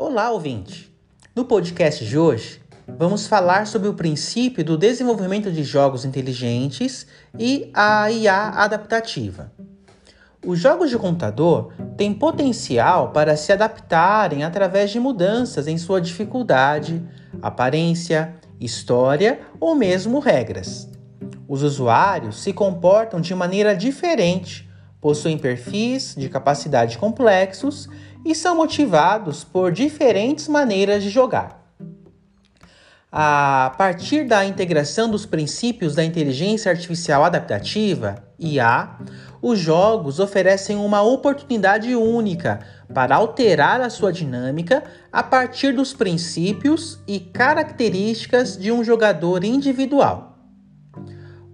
Olá, ouvinte! No podcast de hoje, vamos falar sobre o princípio do desenvolvimento de jogos inteligentes e a IA adaptativa. Os jogos de computador têm potencial para se adaptarem através de mudanças em sua dificuldade, aparência, história ou mesmo regras. Os usuários se comportam de maneira diferente, possuem perfis de capacidade complexos e são motivados por diferentes maneiras de jogar. A partir da integração dos princípios da inteligência artificial adaptativa, IA, os jogos oferecem uma oportunidade única para alterar a sua dinâmica a partir dos princípios e características de um jogador individual.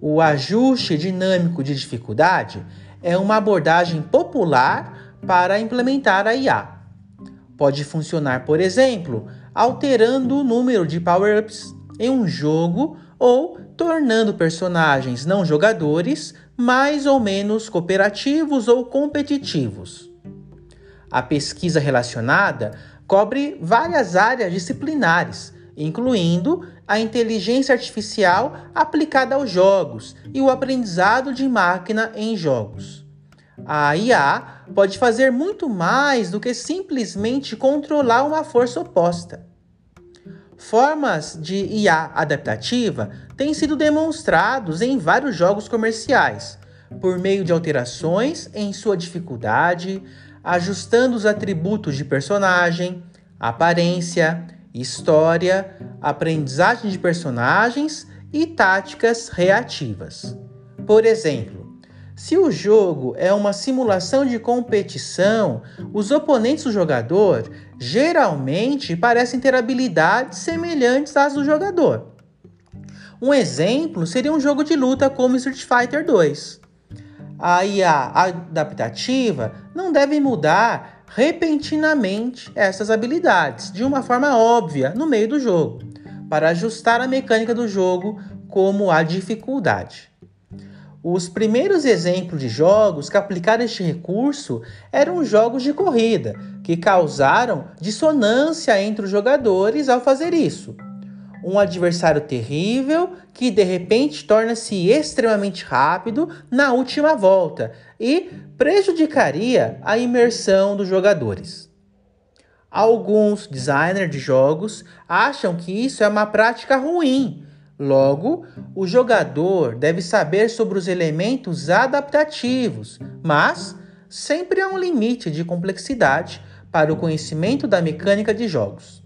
O ajuste dinâmico de dificuldade é uma abordagem popular para implementar a IA. Pode funcionar, por exemplo, alterando o número de power-ups em um jogo ou tornando personagens não jogadores mais ou menos cooperativos ou competitivos. A pesquisa relacionada cobre várias áreas disciplinares, incluindo a inteligência artificial aplicada aos jogos e o aprendizado de máquina em jogos. A IA pode fazer muito mais do que simplesmente controlar uma força oposta. Formas de IA adaptativa têm sido demonstrados em vários jogos comerciais, por meio de alterações em sua dificuldade, ajustando os atributos de personagem, aparência, história, aprendizagem de personagens e táticas reativas. Por exemplo, se o jogo é uma simulação de competição, os oponentes do jogador geralmente parecem ter habilidades semelhantes às do jogador. Um exemplo seria um jogo de luta como Street Fighter 2. A IA adaptativa não deve mudar repentinamente essas habilidades de uma forma óbvia no meio do jogo, para ajustar a mecânica do jogo como a dificuldade. Os primeiros exemplos de jogos que aplicaram este recurso eram jogos de corrida, que causaram dissonância entre os jogadores ao fazer isso. Um adversário terrível que de repente torna-se extremamente rápido na última volta e prejudicaria a imersão dos jogadores. Alguns designers de jogos acham que isso é uma prática ruim Logo, o jogador deve saber sobre os elementos adaptativos, mas sempre há um limite de complexidade para o conhecimento da mecânica de jogos.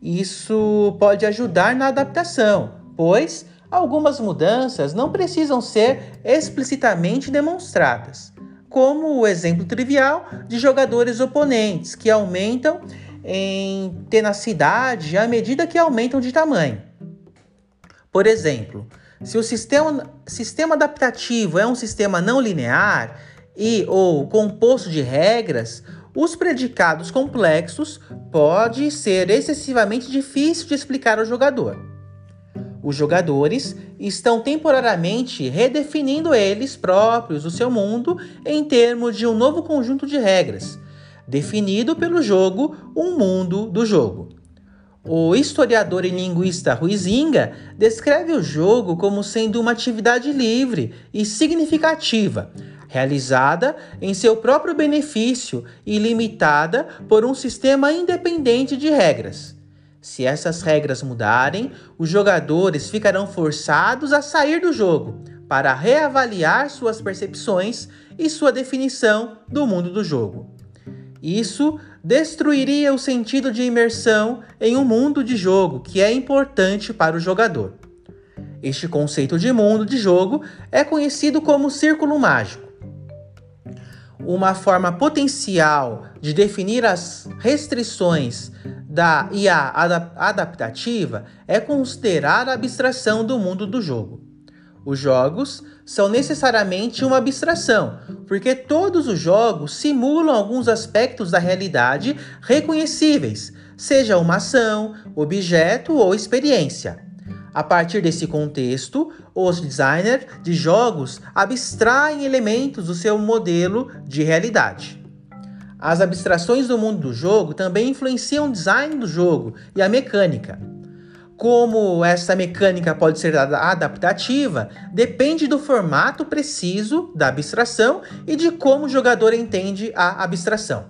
Isso pode ajudar na adaptação, pois algumas mudanças não precisam ser explicitamente demonstradas, como o exemplo trivial de jogadores oponentes que aumentam em tenacidade à medida que aumentam de tamanho. Por exemplo, se o sistema, sistema adaptativo é um sistema não linear e ou composto de regras, os predicados complexos pode ser excessivamente difícil de explicar ao jogador. Os jogadores estão temporariamente redefinindo eles próprios o seu mundo em termos de um novo conjunto de regras, definido pelo jogo, um mundo do jogo. O historiador e linguista Ruizinga descreve o jogo como sendo uma atividade livre e significativa, realizada em seu próprio benefício e limitada por um sistema independente de regras. Se essas regras mudarem, os jogadores ficarão forçados a sair do jogo para reavaliar suas percepções e sua definição do mundo do jogo. Isso destruiria o sentido de imersão em um mundo de jogo que é importante para o jogador. Este conceito de mundo de jogo é conhecido como círculo mágico. Uma forma potencial de definir as restrições da IA adaptativa é considerar a abstração do mundo do jogo. Os jogos são necessariamente uma abstração, porque todos os jogos simulam alguns aspectos da realidade reconhecíveis, seja uma ação, objeto ou experiência. A partir desse contexto, os designers de jogos abstraem elementos do seu modelo de realidade. as abstrações do mundo do jogo também influenciam o design do jogo e a mecânica. Como essa mecânica pode ser adaptativa, depende do formato preciso da abstração e de como o jogador entende a abstração.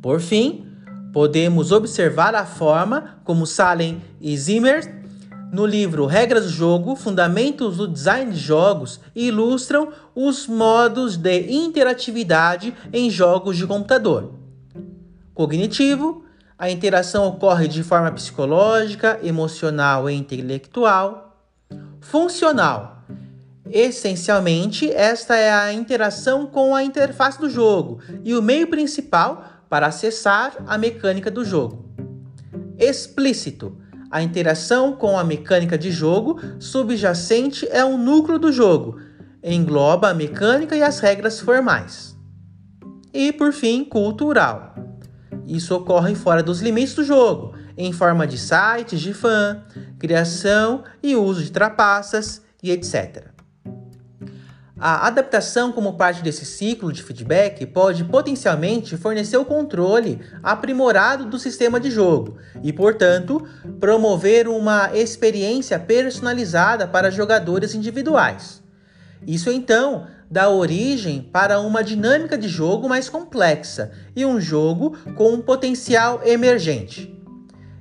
Por fim, podemos observar a forma como Salem e Zimmer no livro Regras do Jogo, Fundamentos do Design de Jogos, ilustram os modos de interatividade em jogos de computador. Cognitivo, a interação ocorre de forma psicológica, emocional e intelectual. Funcional, essencialmente, esta é a interação com a interface do jogo e o meio principal para acessar a mecânica do jogo. Explícito, a interação com a mecânica de jogo subjacente é o núcleo do jogo, engloba a mecânica e as regras formais. E, por fim, cultural. Isso ocorre fora dos limites do jogo, em forma de sites de fã, criação e uso de trapaças e etc. A adaptação como parte desse ciclo de feedback pode potencialmente fornecer o controle aprimorado do sistema de jogo e, portanto, promover uma experiência personalizada para jogadores individuais. Isso então dá origem para uma dinâmica de jogo mais complexa e um jogo com um potencial emergente.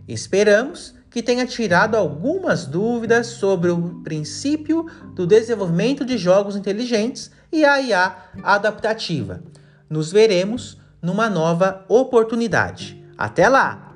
Esperamos que tenha tirado algumas dúvidas sobre o princípio do desenvolvimento de jogos inteligentes e a IA adaptativa. Nos veremos numa nova oportunidade. Até lá!